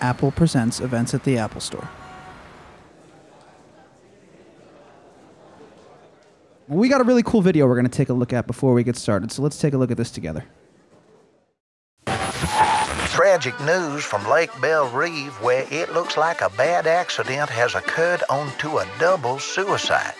Apple Presents events at the Apple Store. We got a really cool video we're going to take a look at before we get started, so let's take a look at this together. Tragic news from Lake Belle where it looks like a bad accident has occurred onto a double suicide.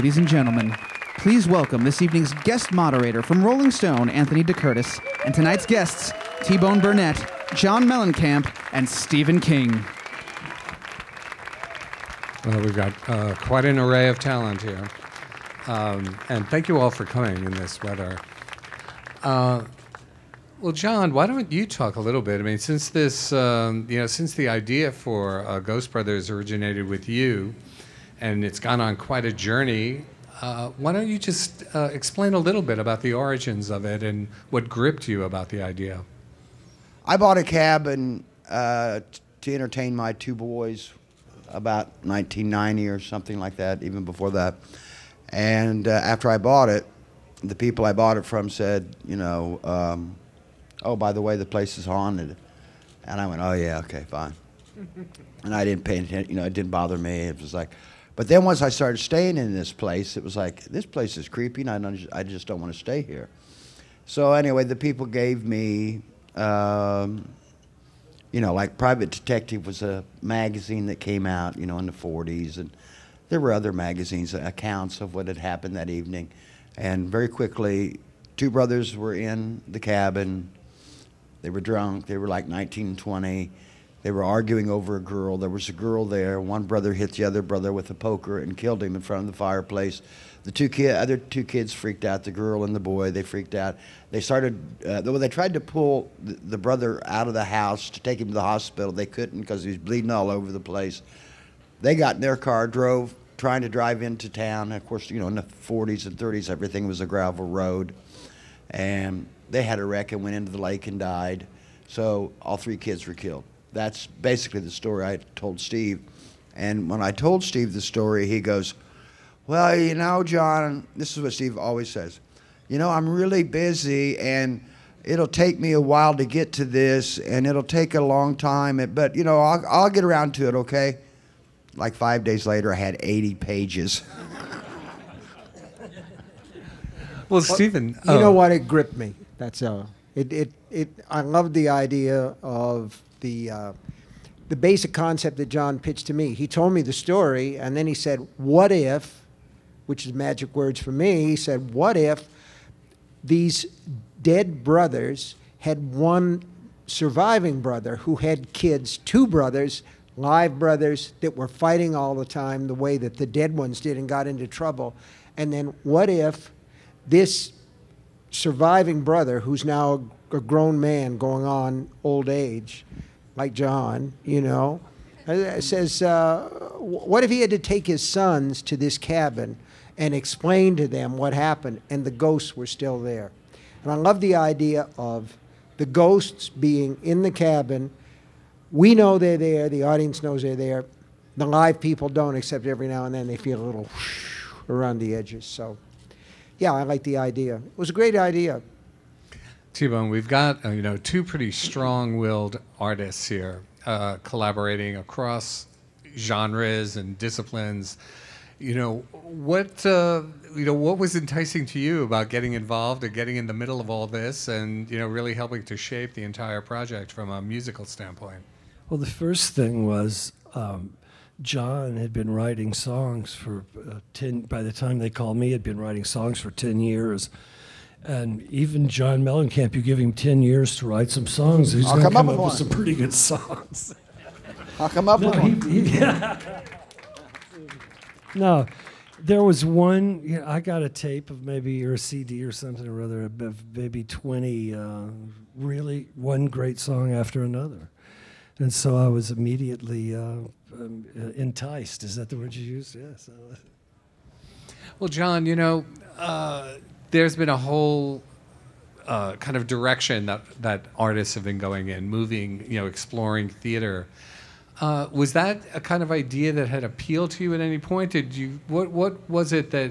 Ladies and gentlemen, please welcome this evening's guest moderator from Rolling Stone, Anthony DeCurtis, and tonight's guests, T Bone Burnett, John Mellencamp, and Stephen King. Well, we've got uh, quite an array of talent here. Um, and thank you all for coming in this weather. Uh, well, John, why don't you talk a little bit? I mean, since this, um, you know, since the idea for uh, Ghost Brothers originated with you, and it's gone on quite a journey, uh, why don't you just uh, explain a little bit about the origins of it and what gripped you about the idea? I bought a cabin uh, t- to entertain my two boys about 1990 or something like that, even before that. And uh, after I bought it, the people I bought it from said, you know, um, oh, by the way, the place is haunted. And I went, oh, yeah, okay, fine. and I didn't pay attention, you know, it didn't bother me. It was like, but then once I started staying in this place, it was like, this place is creepy and I, don't, I just don't want to stay here. So anyway, the people gave me, um, you know, like Private Detective was a magazine that came out, you know, in the 40s, and there were other magazines, accounts of what had happened that evening. And very quickly, two brothers were in the cabin. They were drunk. They were like 19 20. They were arguing over a girl. There was a girl there. One brother hit the other brother with a poker and killed him in front of the fireplace. The two kid, other two kids freaked out. The girl and the boy, they freaked out. They started. Uh, they tried to pull the, the brother out of the house to take him to the hospital. They couldn't because he was bleeding all over the place. They got in their car, drove, trying to drive into town. Of course, you know, in the 40s and 30s, everything was a gravel road, and they had a wreck and went into the lake and died. So all three kids were killed. That's basically the story I told Steve. And when I told Steve the story, he goes, Well, you know, John, this is what Steve always says. You know, I'm really busy and it'll take me a while to get to this and it'll take a long time, but, you know, I'll, I'll get around to it, okay? Like five days later, I had 80 pages. Well, Stephen, You oh, know what? It gripped me. That's uh, it. It. It. I love the idea of the uh, the basic concept that John pitched to me. He told me the story, and then he said, "What if?" Which is magic words for me. He said, "What if these dead brothers had one surviving brother who had kids, two brothers, live brothers that were fighting all the time the way that the dead ones did and got into trouble. And then what if this surviving brother, who's now a grown man going on old age, like John, you know, uh, says, uh, what if he had to take his sons to this cabin and explain to them what happened and the ghosts were still there? And I love the idea of the ghosts being in the cabin. We know they're there, the audience knows they're there. The live people don't, except every now and then they feel a little around the edges. So, yeah, I like the idea. It was a great idea. T-Bone, we've got uh, you know two pretty strong-willed artists here uh, collaborating across genres and disciplines. You know what uh, you know what was enticing to you about getting involved and getting in the middle of all this, and you know really helping to shape the entire project from a musical standpoint. Well, the first thing was um, John had been writing songs for uh, 10, by the time they called me, had been writing songs for 10 years. And even John Mellencamp, you give him 10 years to write some songs, he's I'll going to come up come up with with some pretty good songs. I'll come up No, with one. he, he, no, there was one. You know, I got a tape of maybe or a CD or something or other, of maybe twenty. Uh, really, one great song after another, and so I was immediately uh, um, uh, enticed. Is that the word you used? Yeah. So, uh, Well, John, you know, uh, there's been a whole uh, kind of direction that, that artists have been going in, moving, you know, exploring theater. Uh, was that a kind of idea that had appealed to you at any point? Did you what what was it that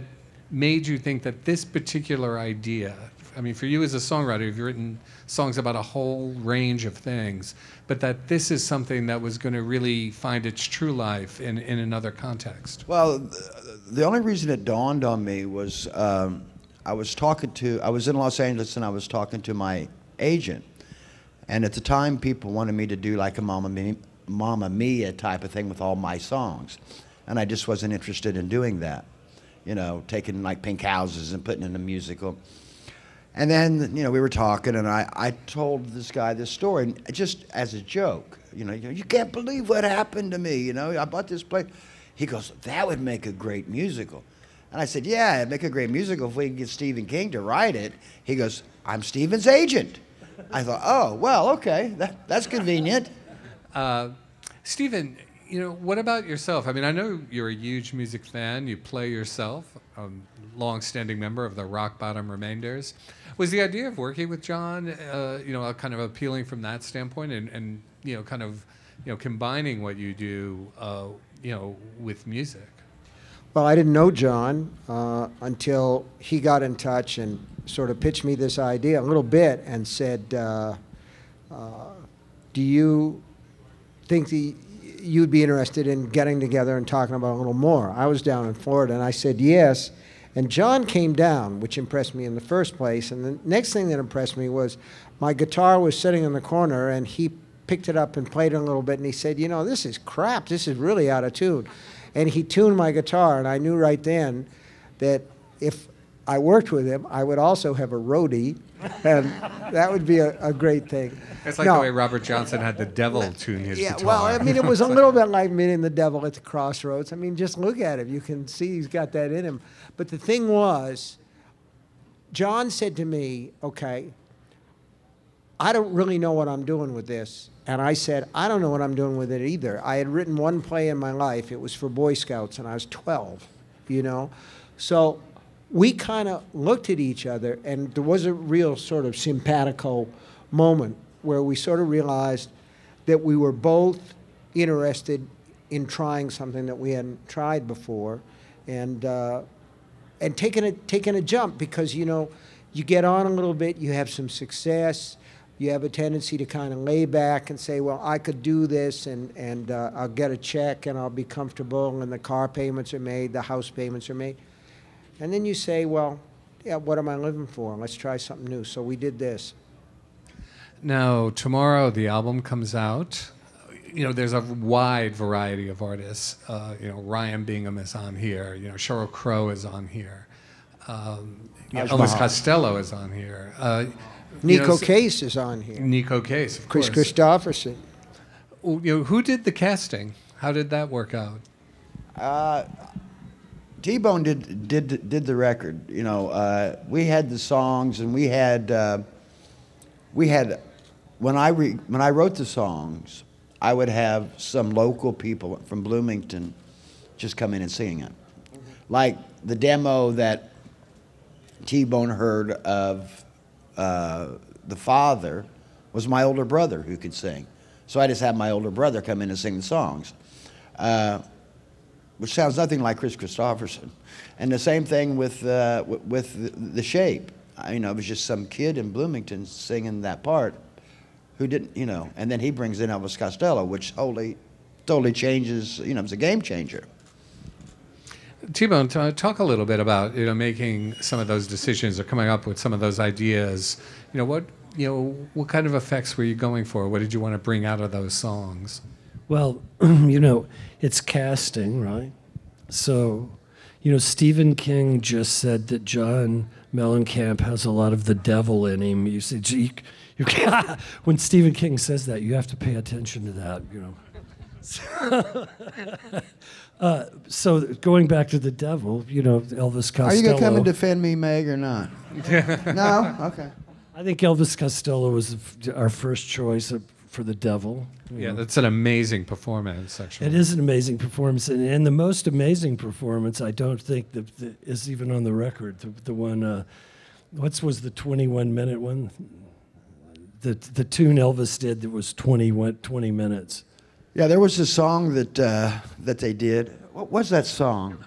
made you think that this particular idea? I mean, for you as a songwriter, you've written songs about a whole range of things, but that this is something that was going to really find its true life in, in another context. Well, the only reason it dawned on me was um, I was talking to, I was in Los Angeles and I was talking to my agent. And at the time, people wanted me to do like a Mama Mia, Mamma Mia type of thing with all my songs. And I just wasn't interested in doing that. You know, taking like pink houses and putting in a musical. And then, you know, we were talking, and I, I told this guy this story, just as a joke. You know, you can't believe what happened to me. You know, I bought this place. He goes, that would make a great musical. And I said, yeah, it'd make a great musical if we could get Stephen King to write it. He goes, I'm Stephen's agent. I thought, oh, well, okay, that, that's convenient. Uh, Stephen, you know, what about yourself? I mean, I know you're a huge music fan. You play yourself, a long-standing member of the Rock Bottom Remainders. Was the idea of working with John, uh, you know, kind of appealing from that standpoint, and, and you know, kind of, you know, combining what you do, uh, you know, with music? Well, I didn't know John uh, until he got in touch and sort of pitched me this idea a little bit and said, uh, uh, "Do you think the you'd be interested in getting together and talking about a little more?" I was down in Florida, and I said yes. And John came down, which impressed me in the first place. And the next thing that impressed me was my guitar was sitting in the corner, and he picked it up and played it a little bit, and he said, "You know, this is crap. This is really out of tune." And he tuned my guitar, and I knew right then that if I worked with him, I would also have a roadie, and that would be a, a great thing. It's like No. the way Robert Johnson had the devil tune his Yeah, guitar. well, I mean, it was a little bit like meeting the devil at the crossroads. I mean, just look at him. You can see he's got that in him. But the thing was, John said to me, okay, I don't really know what I'm doing with this. And I said, I don't know what I'm doing with it either. I had written one play in my life. It was for Boy Scouts, and I was 12, you know? So we kind of looked at each other, and there was a real sort of simpatico moment where we sort of realized that we were both interested in trying something that we hadn't tried before. And, uh, and taking a taking a jump because you know you get on a little bit, you have some success, you have a tendency to kind of lay back and say, well, I could do this, and and uh, I'll get a check and I'll be comfortable, and the car payments are made, the house payments are made, and then you say, well, yeah, what am I living for? Let's try something new. So we did this. Now, tomorrow the album comes out. You know, there's a wide variety of artists. Uh, you know, Ryan Bingham is on here. You know, Sheryl Crow is on here. Um, you know, Elvis Costello is on here. Uh, you know, Neko Case is on here. Neko Case, of Chris course. Kristofferson. Well, You know, who did the casting? How did that work out? Uh, T-Bone did did did the record. You know, uh, we had the songs, and we had uh, we had when I re, when I wrote the songs, I would have some local people from Bloomington just come in and sing it, like the demo that T-Bone heard of uh, the father was my older brother who could sing. So I just had my older brother come in and sing the songs. Uh, which sounds nothing like Kris Kristofferson. And the same thing with, uh, w- with the, Shape. I, you know, it was just some kid in Bloomington singing that part who didn't, you know, and then he brings in Elvis Costello, which totally, totally changes, you know, it's a game changer. T-Bone, t- uh, talk a little bit about you know making some of those decisions or coming up with some of those ideas. You know what you know what kind of effects were you going for? What did you want to bring out of those songs? Well, you know, it's casting, right? So, you know, Stephen King just said that John Mellencamp has a lot of the devil in him. You see, you, you when Stephen King says that, you have to pay attention to that, you know. uh, so going back to the devil, you know, Elvis Costello. Are you going to come and defend me, Meg, or not? no? Okay. I think Elvis Costello was our first choice for the devil. Yeah, know. that's an amazing performance, actually. It is an amazing performance, and, and the most amazing performance I don't think that, that is even on the record. The, the one, uh, what was the 21 minute one? The the tune Elvis did that was 20, went 20 minutes. Yeah, there was a song that uh, that they did. What was that song?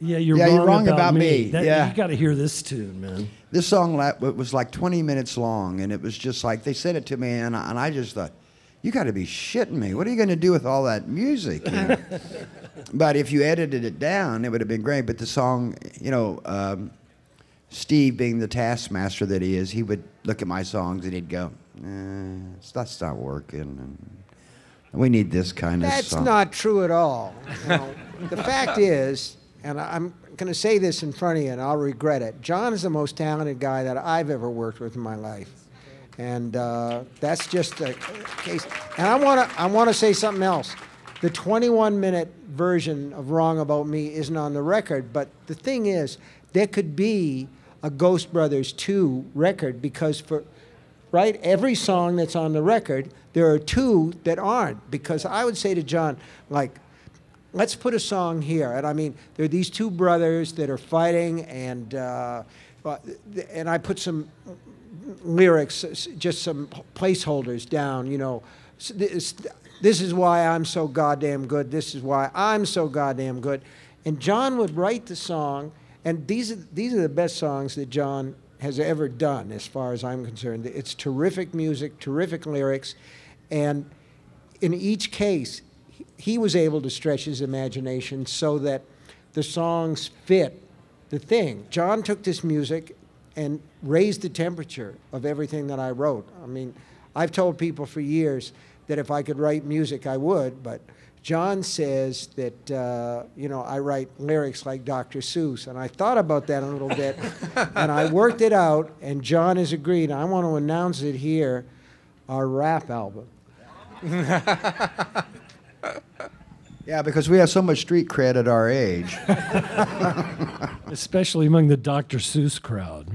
Yeah, you're Yeah, wrong, you're wrong about, about me. me. That- Yeah. you got to hear this tune, man. This song was like 20 minutes long, and it was just like they sent it to me, and I, and I just thought, "You got to be shitting me! What are you going to do with all that music?" you know? but if you edited it down, it would have been great. But the song, you know, um, Steve, being the taskmaster that he is, he would look at my songs and he'd go, eh, "That's not working." And we need this kind of That's song. not true at all. You know, the fact is, and I'm going to say this in front of you, and I'll regret it. John is the most talented guy that I've ever worked with in my life, and uh, that's just a case. And I want to I want to say something else. The 21 minute version of "Wrong About Me" isn't on the record, but the thing is, there could be a Ghost Brothers 2 record because for right? Every song that's on the record, there are two that aren't. Because I would say to John, like, let's put a song here. And I mean, there are these two brothers that are fighting, and uh, and I put some lyrics, just some placeholders down. You know, this, this is why I'm so goddamn good. This is why I'm so goddamn good. And John would write the song, and these are these are the best songs that John has ever done, as far as I'm concerned. It's terrific music, terrific lyrics, and in each case, he- was able to stretch his imagination so that the songs fit the thing. John took this music and raised the temperature of everything that I wrote. I mean, I've told people for years that if I could write music, I would, but John says that, uh, you know, I write lyrics like Dr. Seuss. And I thought about that a little bit, and I worked it out, and John has agreed. I want to announce it here our rap album. yeah, because we have so much street cred at our age. Especially among the Dr. Seuss crowd.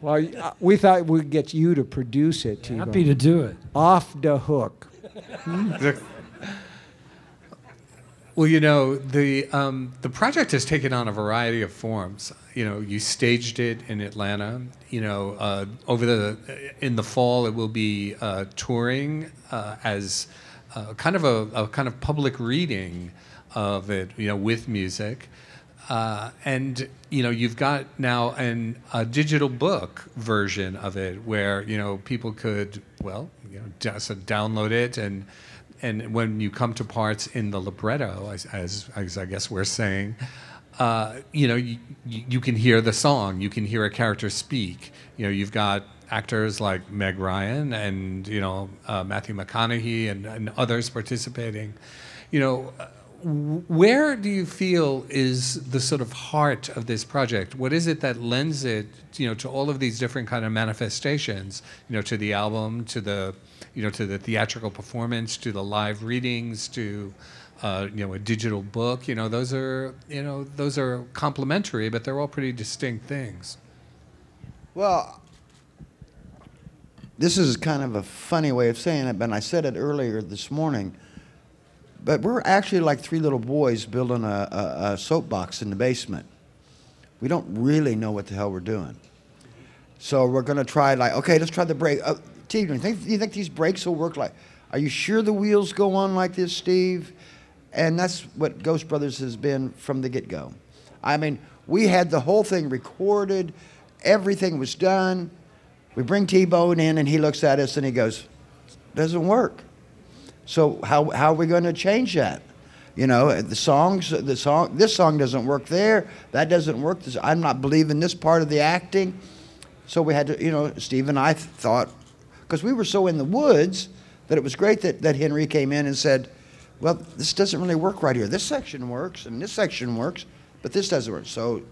Well, uh, we thought we'd get you to produce it, T-Bone. Happy to do it. Off the hook. Well, you know, the um, the project has taken on a variety of forms. You know, you staged it in Atlanta. You know, uh, over the in the fall, it will be uh, touring uh, as uh, kind of a, a kind of public reading of it. You know, with music. Uh, and you know you've got now an, a digital book version of it where you know people could well you know just download it and and when you come to parts in the libretto as, as, I guess we're saying uh, you know you, you can hear the song you can hear a character speak you know you've got actors like Meg Ryan and you know uh, Matthew McConaughey and, and others participating you know where do you feel is the sort of heart of this project? What is it that lends it, you know, to all of these different kind of manifestations? You know, to the album, to the, you know, to the theatrical performance, to the live readings, to, uh, you know, a digital book. You know, those are, you know, those are complementary, but they're all pretty distinct things. Well, this is kind of a funny way of saying it, but I said it earlier this morning. But we're actually like three little boys building a, a, a soapbox in the basement. We don't really know what the hell we're doing. So we're going to try, like, okay, let's try the break Uh, Steve, do you, think, you think these brakes will work like? Are you sure the wheels go on like this, Steve? And that's what Ghost Brothers has been from the get go. I mean, we had the whole thing recorded, everything was done. We bring T Bone in, and he looks at us and he goes, Doesn't work. So, how, how are we going to change that? You know, the songs, the song, this song doesn't work there, that doesn't work. I'm not believing this part of the acting. So, we had to, you know, Steve and I thought, because we were so in the woods that it was great that, that Henry came in and said, well, this doesn't really work right here. This section works and this section works, but this doesn't work. So,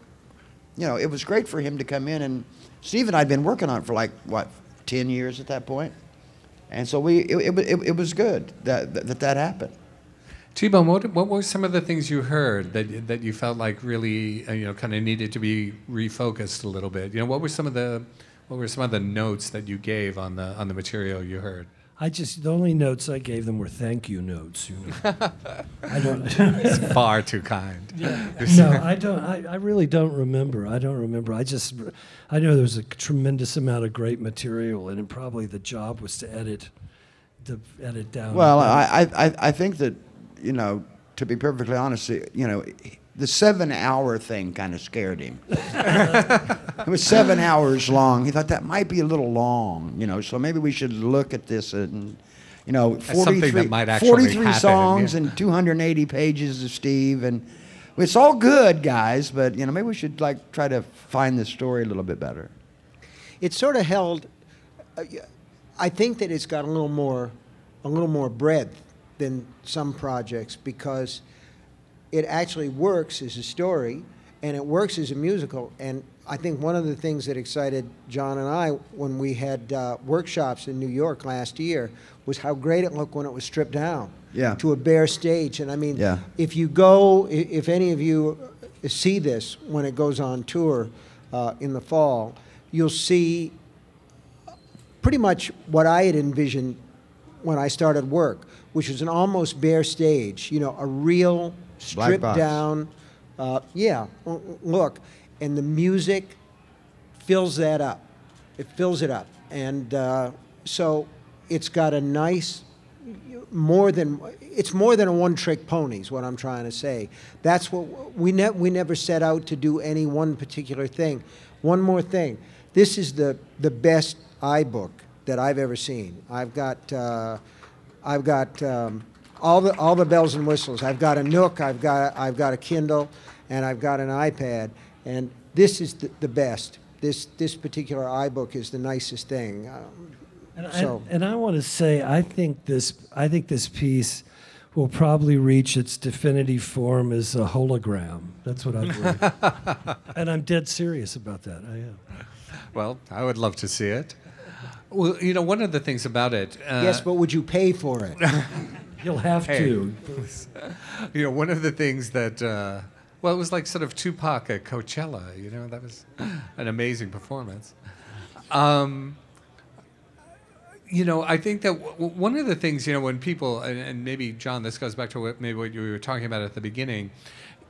you know, it was great for him to come in and Steve and I'd been working on it for like, what, 10 years at that point? And so we, it, it, it, it was good that, that that happened. T-Bone, what, what were some of the things you heard that, that you felt like really, uh, you know, kind of needed to be refocused a little bit? You know, what were some of the, what were some of the notes that you gave on the, on the material you heard? I just the only notes I gave them were thank you notes. You know, I don't. it's Far too kind. no, I don't. I, I really don't remember. I don't remember. I just I know there was a tremendous amount of great material, and probably the job was to edit, to edit down. Well, I, I, I- I think that, you know, to be perfectly honest, you know, the seven hour thing kind of scared him. it was seven hours long. He thought that might be a little long, you know, so maybe we should look at this and, you know, something that 43, might actually 43 happen, songs yeah. and 280 pages of Steve. And it's all good, guys, but, you know, maybe we should, like, try to find the story a little bit better. It sort of held. Uh, y- I think that it's got a little more, a little more breadth than some projects because it actually works as a story and it works as a musical. And I think one of the things that excited John and I when we had uh, workshops in New York last year was how great it looked when it was stripped down Yeah. to a bare stage. And I mean, Yeah. if you go, if any of you see this when it goes on tour uh, in the fall, you'll see pretty much what I had envisioned when I started work, which was an almost bare stage. You know, a real stripped box. down, uh, yeah, look, and the music fills that up. It fills it up, and uh, so it's got a nice more than it's more than a one-trick pony is what I'm trying to say. That's what we ne- we never set out to do any one particular thing. One more thing, this is the the best iBook that I've ever seen. I've got uh, I've got um, all the all the bells and whistles. I've got a Nook. I've got I've got a Kindle, and I've got an iPad. And this is the, the best. This this particular iBook is the nicest thing. Um, And I, and I want to say, I think this, I think this piece will probably reach its definitive form as a hologram. That's what I believe, and I'm dead serious about that. I am. Well, I would love to see it. Well, you know, one of the things about it. Uh, yes, but would you pay for it? You'll have Hey. to. you know, one of the things that, uh, well, it was like sort of Tupac at Coachella. You know, that was an amazing performance. Um, you know, I think that w- one of the things, you know, when people, and, and maybe John, this goes back to what maybe what you were talking about at the beginning.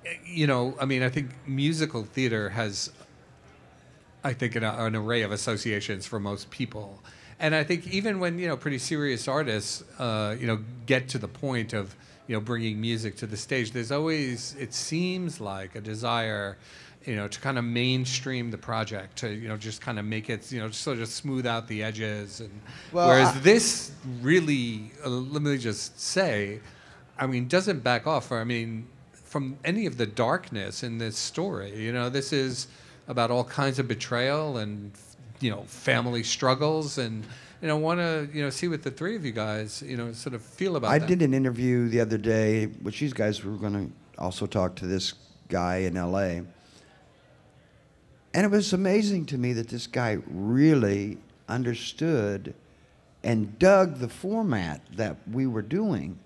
eh, You know, I mean, I think musical theater has I think, an, an array of associations for most people. And I think even when you know pretty serious artists, uh, you know, get to the point of you know bringing music to the stage, there's always it seems like a desire, you know, to kind of mainstream the project, to you know just kind of make it you know sort of smooth out the edges. And Well, whereas I- this really, uh, let me just say, I mean, doesn't back off. I mean, from any of the darkness in this story. You know, this is about all kinds of betrayal and you know family struggles, and you know want to you know see what the three of you guys you know sort of feel about it. I that. did an interview the other day, which these guys were going to also talk to this guy in L.A. And it was amazing to me that this guy really understood and dug the format that we were doing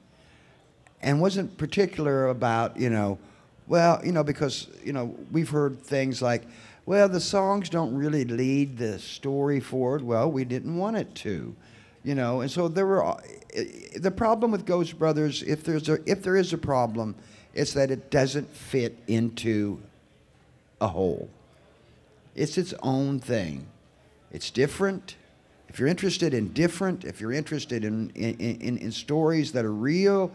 and wasn't particular about, you know, well, you know, because, you know, we've heard things like, well, the songs don't really lead the story forward. Well, we didn't want it to, you know, and so there were. The problem with Ghost Brothers, if there's a, if there is a problem, it's that it doesn't fit into a whole. It's its own thing. It's different. If you're interested in different, if you're interested in, in, in, in stories that are real,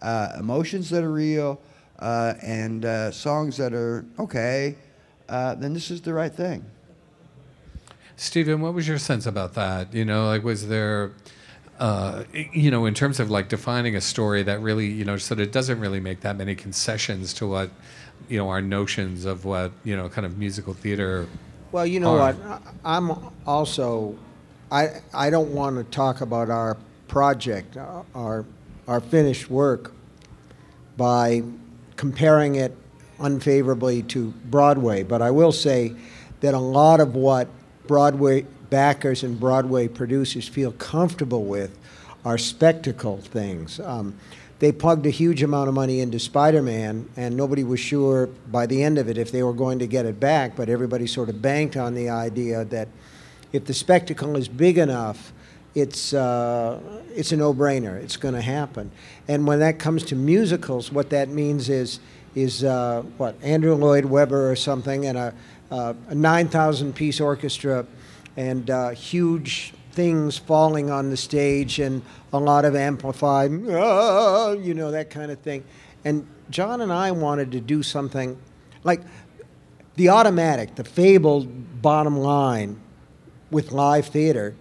uh, emotions that are real, uh, and uh, songs that are okay, uh, then this is the right thing. Stephen, what was your sense about that? You know, like was there, uh, you know, in terms of like defining a story that really, you know, sort of doesn't really make that many concessions to what, you know, our notions of what you know, kind of musical theater. Well, you know are. what? I- I'm also, I, I don't want to talk about our project, uh, our, our finished work, by comparing it unfavorably to Broadway. But I will say that a lot of what Broadway backers and Broadway producers feel comfortable with are spectacle things. Um, they plugged a huge amount of money into Spider-Man, and nobody was sure by the end of it if they were going to get it back. But everybody sort of banked on the idea that if the spectacle is big enough, it's uh, it's a no-brainer. It's going to happen. And when that comes to musicals, what that means is is uh, what Andrew Lloyd Webber or something, and a, uh, a 9,000 piece orchestra, and uh, huge things falling on the stage, and a lot of amplified, "Ah," you know, that kind of thing. And John and I wanted to do something like the automatic, the fabled bottom line with live theater,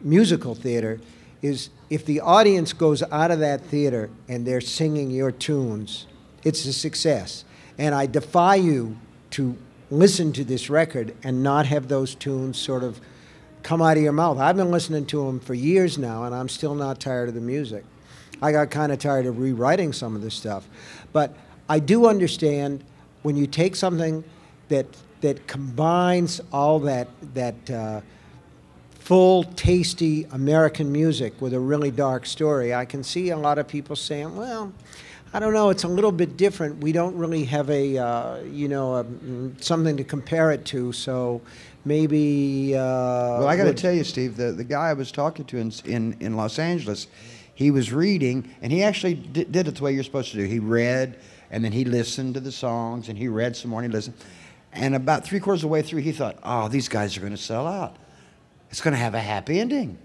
musical theater, is if the audience goes out of that theater and they're singing your tunes, it's a success. And I defy you to listen to this record and not have those tunes sort of come out of your mouth. I've been listening to them for years now, and I'm still not tired of the music. I got kind of tired of rewriting some of this stuff. But I do understand when you take something that that combines all that that uh, full, tasty American music with a really dark story. I can see a lot of people saying, "Well, I don't know. It's a little bit different. We don't really have a uh, you know a, mm, something to compare it to. So maybe." Uh, Well, I got to tell you, Steve, the, the guy I was talking to in, in, in Los Angeles, he was reading, and he actually did, did it the way you're supposed to do. He read, and then he listened to the songs, and he read some more, and he listened. And about three quarters of the way through, he thought, oh, these guys are going to sell out. It's going to have a happy ending.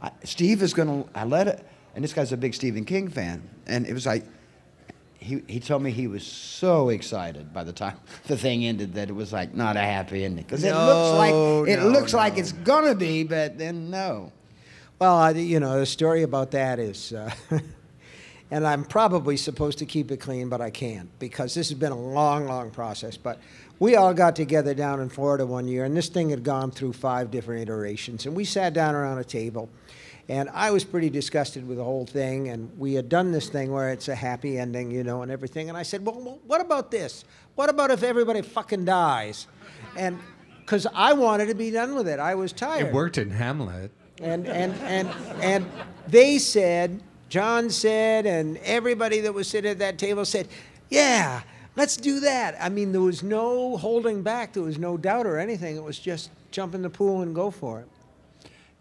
I, Steve is going to, I let it, and this guy's a big Stephen King fan. And it was like, he, he told me he was so excited by the time the thing ended that it was like not a happy ending because it looks like it no, looks like it's gonna be, but then no. Well, I, you know, the story about that is, uh, and I'm probably supposed to keep it clean, but I can't because this has been a long, long process. But we all got together down in Florida one year, and this thing had gone through five different iterations. And we sat down around a table, and I was pretty disgusted with the whole thing. And we had done this thing where it's a happy ending, you know, and everything. And I said, well, what about this? What about if everybody fucking dies? And because I wanted to be done with it, I was tired It worked in Hamlet. and and and and they said john said and everybody that was sitting at that table said yeah let's do that i mean there was no holding back there was no doubt or anything it was just jump in the pool and go for it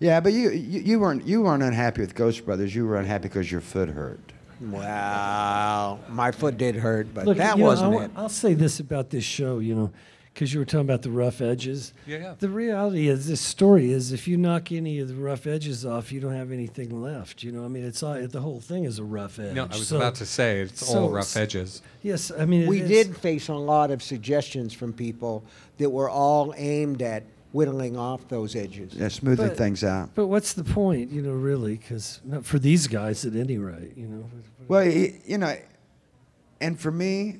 Yeah, but you, you you weren't you weren't unhappy with Ghost Brothers. You were unhappy because your foot hurt. wow my foot did hurt but Look, that you know, wasn't I wa- it I'll say this about this show, you know, because you were talking about the rough edges. Yeah, yeah. The reality is, this story is, if you knock any of the rough edges off, you don't have anything left. You know, I mean, it's all, the whole thing is a rough edge. No, I was So- about to say it's so- all rough edges. Yes, I mean, it we is- did face a lot of suggestions from people that were all aimed at whittling off those edges Yeah, smoothing But- things out. But what's the point, you know, really? Because for these guys, at any rate, you know. Well, y- you know, and for me,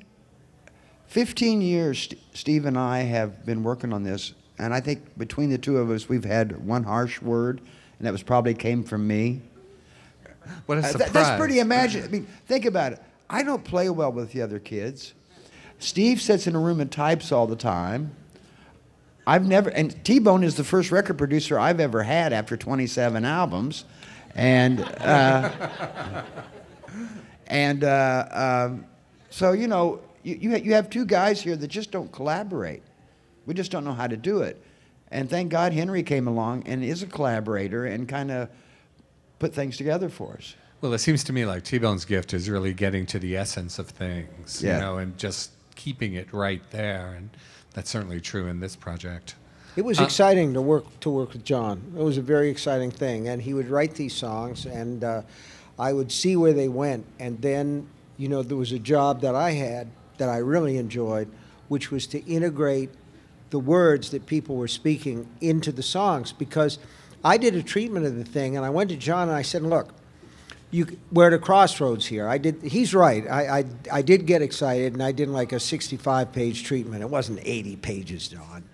15 years, St- Steve and I have been working on this, and I think between the two of us, we've had one harsh word, and that was probably came from me. What a Uh, surprise! that- that's pretty imagine. I mean, think about it. I don't play well with the other kids. Steve sits in a room and types all the time. I've never, and T Bone is the first record producer I've ever had after 27 albums, and uh, and uh, um, so you know, you you, you have two guys here that just don't collaborate. We just don't know how to do it, and thank God Henry came along and is a collaborator and kind of put things together for us. Well, it seems to me like T-Bone's gift is really getting to the essence of things, Yeah. you know, and just keeping it right there, and that's certainly true in this project. It was exciting to work to work with John. It was a very exciting thing, and he would write these songs, and uh, I would see where they went. And then, you know, there was a job that I had that I really enjoyed, which was to integrate the words that people were speaking into the songs. Because I did a treatment of the thing, and I went to John and I said, "Look, you, we're at a crossroads here. I did. He's right. I, I, I did get excited, and I did like a 65-page treatment. It wasn't 80 pages, John.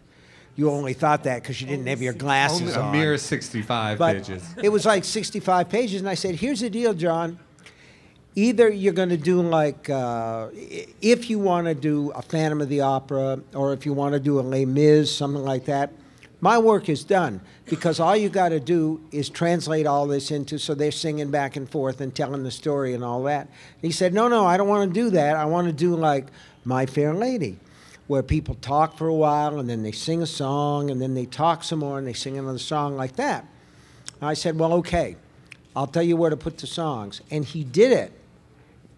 You only thought that because you didn't have your glasses Only a on. mere 65 but pages. it was like 65 pages, and I said, "Here's the deal, John. Either you're going to do like, uh, i- if you want to do a Phantom of the Opera, or if you want to do a Les Mis, something like that." My work is done because all you got to do is translate all this into so they're singing back and forth and telling the story and all that. And he said, No, no, I don't want to do that. I want to do like My Fair Lady, where people talk for a while and then they sing a song and then they talk some more and they sing another song like that. And I said, Well, okay, I'll tell you where to put the songs. And he did it.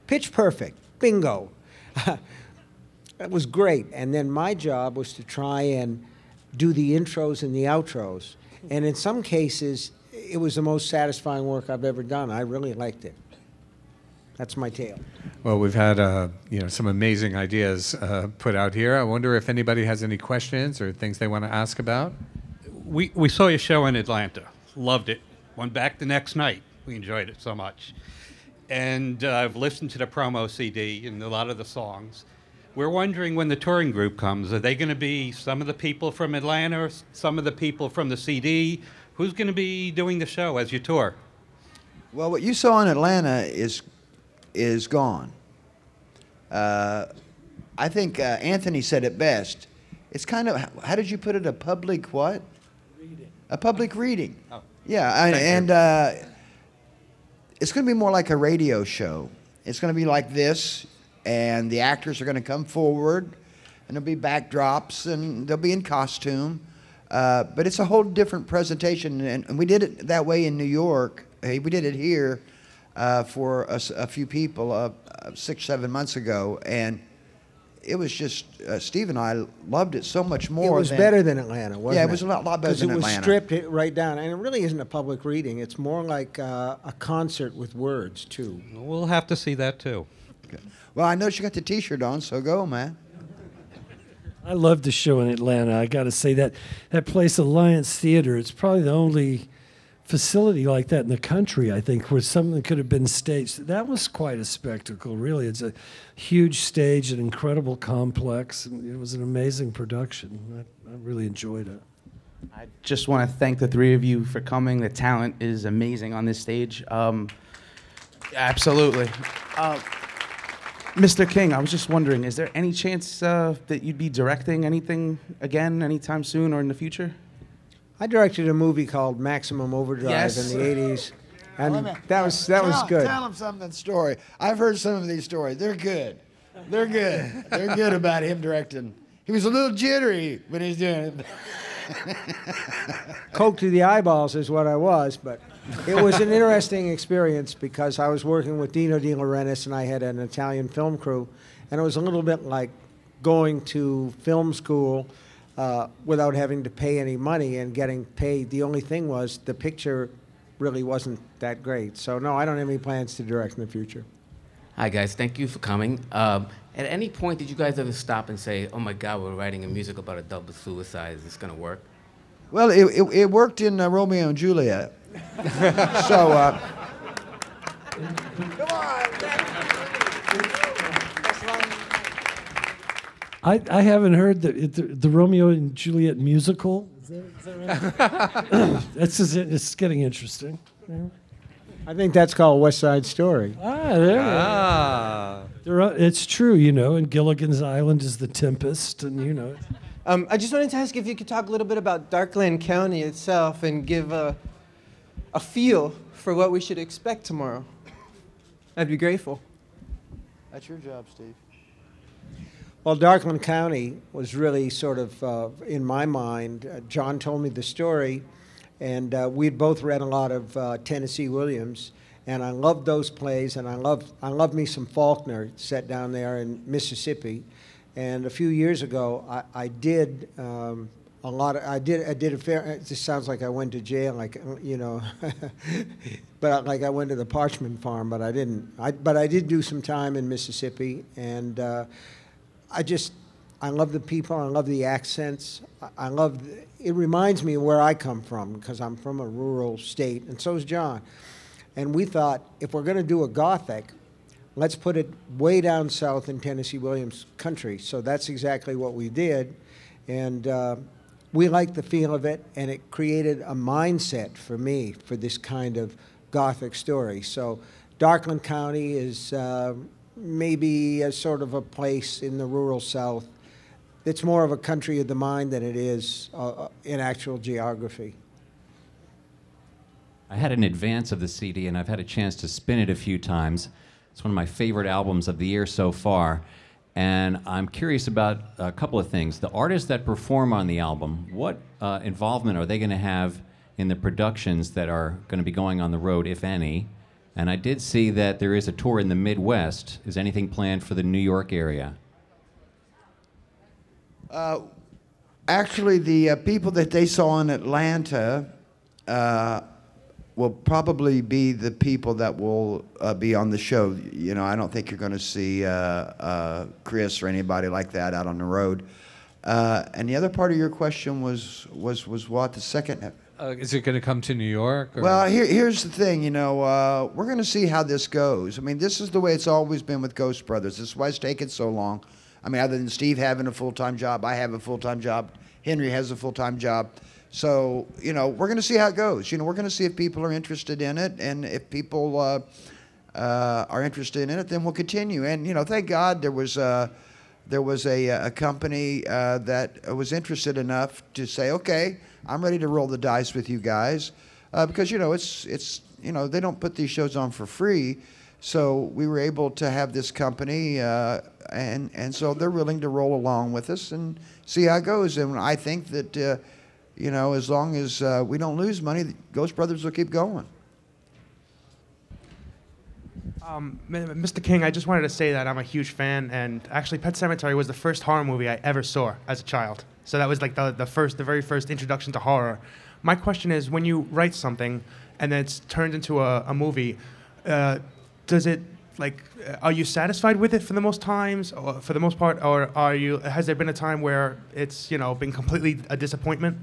Pitch perfect. Bingo. that was great. And then my job was to try and do the intros and the outros. And in some cases, it was the most satisfying work I've ever done. I really liked it. That's my tale. Well, we've had uh, you know some amazing ideas uh, put out here. I wonder if anybody has any questions or things they want to ask about. We, we saw your show in Atlanta. Loved it. Went back the next night. We enjoyed it so much. And uh, I've listened to the promo CD and a lot of the songs. We're wondering when the touring group comes, are they going to be some of the people from Atlanta, or some of the people from the CD? Who's going to be doing the show as you tour? Well, what you saw in Atlanta is is gone. Uh, I think uh, Anthony said it best. It's kind of how did you put it? A public what? Reading. A public reading. Oh, Yeah, I, and uh, it's going to be more like a radio show. It's going to be like this, and the actors are going to come forward, and there'll be backdrops, and they'll be in costume. Uh, but it's a whole different presentation, and, and we did it that way in New York. Hey, we did it here uh, for a few people uh, uh, six, seven months ago, and it was just uh, Steve and I loved it so much more. it was than, better than Atlanta, wasn't it? Yeah, it was a lot- lot better 'Cause than it was Atlanta. stripped it right down, and it really isn't a public reading. It's more like uh, a concert with words too. We'll have to see that too. Well, I know she got the T-shirt on, so go, man. I love the show in Atlanta. I got to say that that place, Alliance Theater, it's probably the only facility like that in the country. I think where something could have been staged. That was quite a spectacle. Really, it's a huge stage, an incredible complex, it was an amazing production. I, I really enjoyed it. I just want to thank the three of you for coming. The talent is amazing on this stage. Um, absolutely. Uh, Mr. King, I was just wondering, is there any chance uh, that you'd be directing anything again anytime soon or in the future? I directed a movie called Maximum Overdrive Yes. in the '80s, and that was that was good. Tell them something story. I've heard some of these stories. They're good. They're good. They're good about him directing. He was a little jittery when he was doing it. Coke to the eyeballs is what I was, but it was an interesting experience because I was working with Dino De Laurentiis and I had an Italian film crew, and it was a little bit like going to film school uh, without having to pay any money and getting paid. The only thing was the picture really wasn't that great. So no, I don't have any plans to direct in the future. Hi guys, thank you for coming. Um, at any point, did you guys ever stop and say, "Oh my God, we're writing a music about a double suicide. Is this gonna work?" Well, it, it, it worked in uh, Romeo and Juliet. so, uh, I, I haven't heard the, the the Romeo and Juliet musical. Is that, is that right? That's it's getting interesting. I think that's called West Side Story. Ah, there. Ah. There are, it's true, you know, and Gilligan's Island is the Tempest, and you know. Um, I just wanted to ask if you could talk a little bit about Darkland County itself and give a, a feel for what we should expect tomorrow. I'd be grateful. that's your job, Steve. Well, Darkland County was really sort of, uh, in my mind, uh, John told me the story, and uh, we'd both read a lot of uh, Tennessee Williams, and I loved those plays, and I love I love me some Faulkner set down there in Mississippi, and a few years ago I, I did. Um, a lot of, I did I did a fair it just sounds like I went to jail like you know but I- like I went to the Parchman farm but I didn't I but I did do some time in Mississippi and uh, I just, I love the people. I love the accents. I- I love. It reminds me of where I come from because I'm from a rural state, and so is John. And we thought if we're going to do a Gothic, let's put it way down south in Tennessee Williams country. So that's exactly what we did, and uh, we liked the feel of it, and it created a mindset for me for this kind of Gothic story. So Darkland County is. Uh, maybe a sort of a place in the rural south it's more of a country of the mind than it is uh, uh, in actual geography. I had an advance of the CD and I've had a chance to spin it a few times. It's one of my favorite albums of the year so far. And I'm curious about a couple of things. The artists that perform on the album, what uh, involvement are they going to have in the productions that are going to be going on the road, if any. And I did see that there is a tour in the Midwest. Is anything planned for the New York area? Uh, actually, the uh, people that they saw in Atlanta uh, will probably be the people that will uh, be on the show. You know, I don't think you're going to see uh, uh, Kris or anybody like that out on the road. Uh, and the other part of your question was was was what the second. Uh, is it going to come to New York? Or? Well, here, here's the thing. You know, uh, we're going to see how this goes. I mean, this is the way it's always been with Ghost Brothers. This is why it's taken so long. I mean, other than Steve having a full time job, I have a full time job. Henry has a full time job. So, you know, we're going to see how it goes. You know, we're going to see if people are interested in it. And if people uh, uh, are interested in it, then we'll continue. And, you know, thank God there was. Uh, there was a, a company uh, that was interested enough to say, okay, I'm ready to roll the dice with you guys, uh, because you know it's it's you know they don't put these shows on for free, so we were able to have this company, uh, and and so they're willing to roll along with us and see how it goes. And I think that uh, you know as long as uh, we don't lose money, Ghost Brothers will keep going. Um, Mr. King, I just wanted to say that I'm a huge fan, and actually, Pet Sematary was the first horror movie I ever saw as a child. So that was like the, the first, the very first introduction to horror. My question is, when you write something and then it's turned into a, a movie, uh, does it like uh, are you satisfied with it for the most times, or for the most part, or are you? Has there been a time where it's you know been completely a disappointment?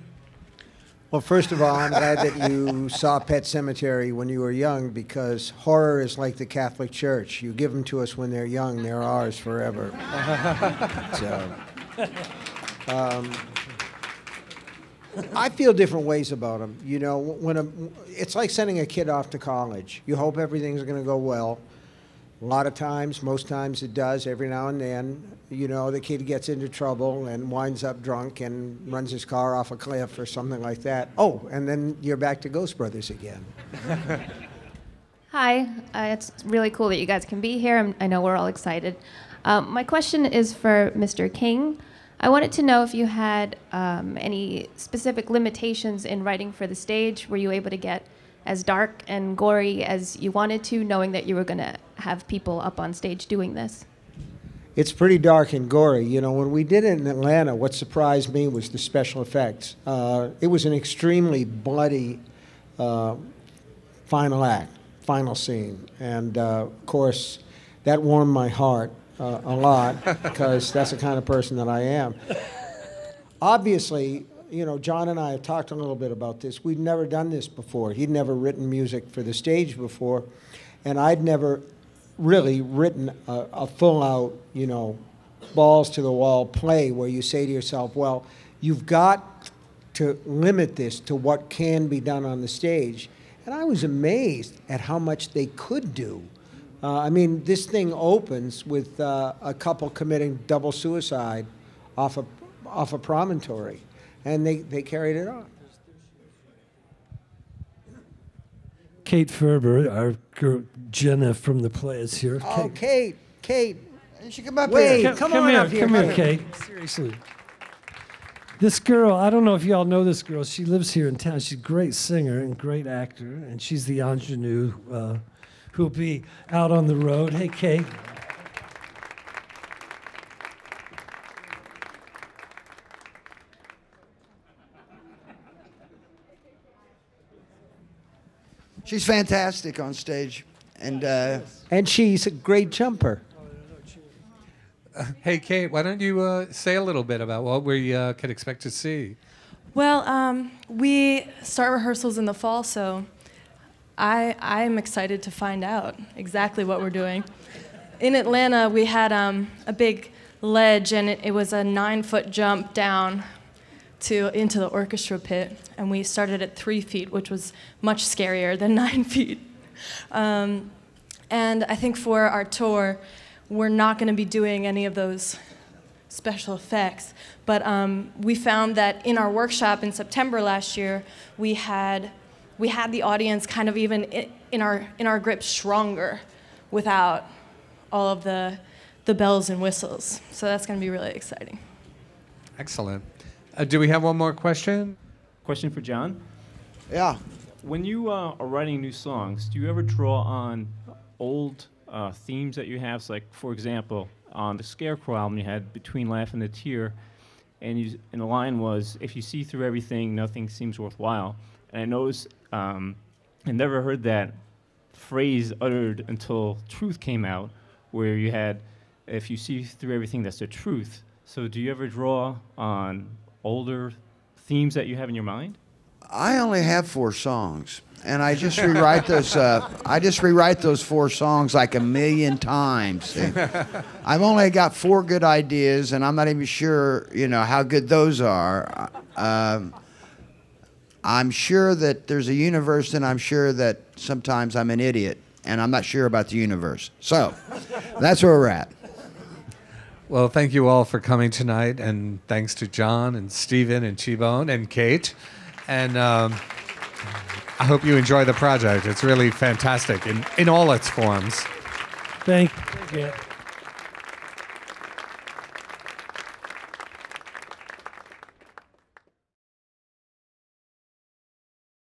Well, first of all, I'm glad that you saw Pet Sematary when you were young because horror is like the Catholic Church. You give them to us when they're young, they're ours forever. so, um, I feel different ways about them. You know, when a, it's like sending a kid off to college. You hope everything's going to go well. A lot of times, most times it does. Every now and then, you know, the kid gets into trouble and winds up drunk and runs his car off a cliff or something like that. Oh, and then you're back to Ghost Brothers again. Hi, uh, it's really cool that you guys can be here. I'm, I know we're all excited. Um, my question is for Mr. King. I wanted to know if you had um, any specific limitations in writing for the stage. Were you able to get as dark and gory as you wanted to, knowing that you were going to have people up on stage doing this? It's pretty dark and gory. You know, when we did it in Atlanta, what surprised me was the special effects. Uh, it was an extremely bloody uh, final act, final scene. And uh, of course, that warmed my heart uh, a lot because that's the kind of person that I am. Obviously, you know, John and I have talked a little bit about this. We'd never done this before. He'd never written music for the stage before, and I'd never really written a, a full out, you know, balls to the wall play where you say to yourself, well, you've got to limit this to what can be done on the stage. And I was amazed at how much they could do. Uh, I mean, this thing opens with uh, a couple committing double suicide off a, off a promontory, and they, they carried it off. Kate Ferber, our girl Jenna from the play is here. Oh, Kate, Kate. You should come up Wait, here. come, come on here, up here. come here, Kate. Seriously. This girl, I don't know if y'all know this girl. She lives here in town. She's a great singer and great actor, and she's the ingenue uh, who'll be out on the road. Hey, Kate. She's fantastic on stage, and uh, And she's a great jumper. Hey, Kate, why don't you uh, say a little bit about what we uh, can expect to see? Well, um, we start rehearsals in the fall, so I I'm excited to find out exactly what we're doing. In Atlanta, we had um, a big ledge, and it, it was a nine-foot jump down to into the orchestra pit, and we started at three feet, which was much scarier than nine feet. Um, and I think for our tour, we're not going to be doing any of those special effects. But um, we found that in our workshop in September last year, we had we had the audience kind of even in our in our grip stronger, without all of the the bells and whistles. So that's going to be really exciting. Excellent. Uh, do we have one more question? Question for John. Yeah. When you uh, are writing new songs, do you ever draw on old uh, themes that you have? So like, for example, on the Scarecrow album, you had "Between Laugh and a Tear," and you and the line was, "If you see through everything, nothing seems worthwhile." And I noticed um, I never heard that phrase uttered until Truth came out, where you had, "If you see through everything, that's the truth." So, do you ever draw on older themes that you have in your mind? I only have four songs, and I just rewrite those. Uh, I just rewrite those four songs like a million times. I've only got four good ideas, and I'm not even sure, you know, how good those are. Um, I'm sure that there's a universe, and I'm sure that sometimes I'm an idiot, and I'm not sure about the universe. So, that's where we're at. Well, thank you all for coming tonight, and thanks to John and Stephen and T-Bone and Kate. And um, I hope you enjoy the project. It's really fantastic in, in all its forms. Thank you.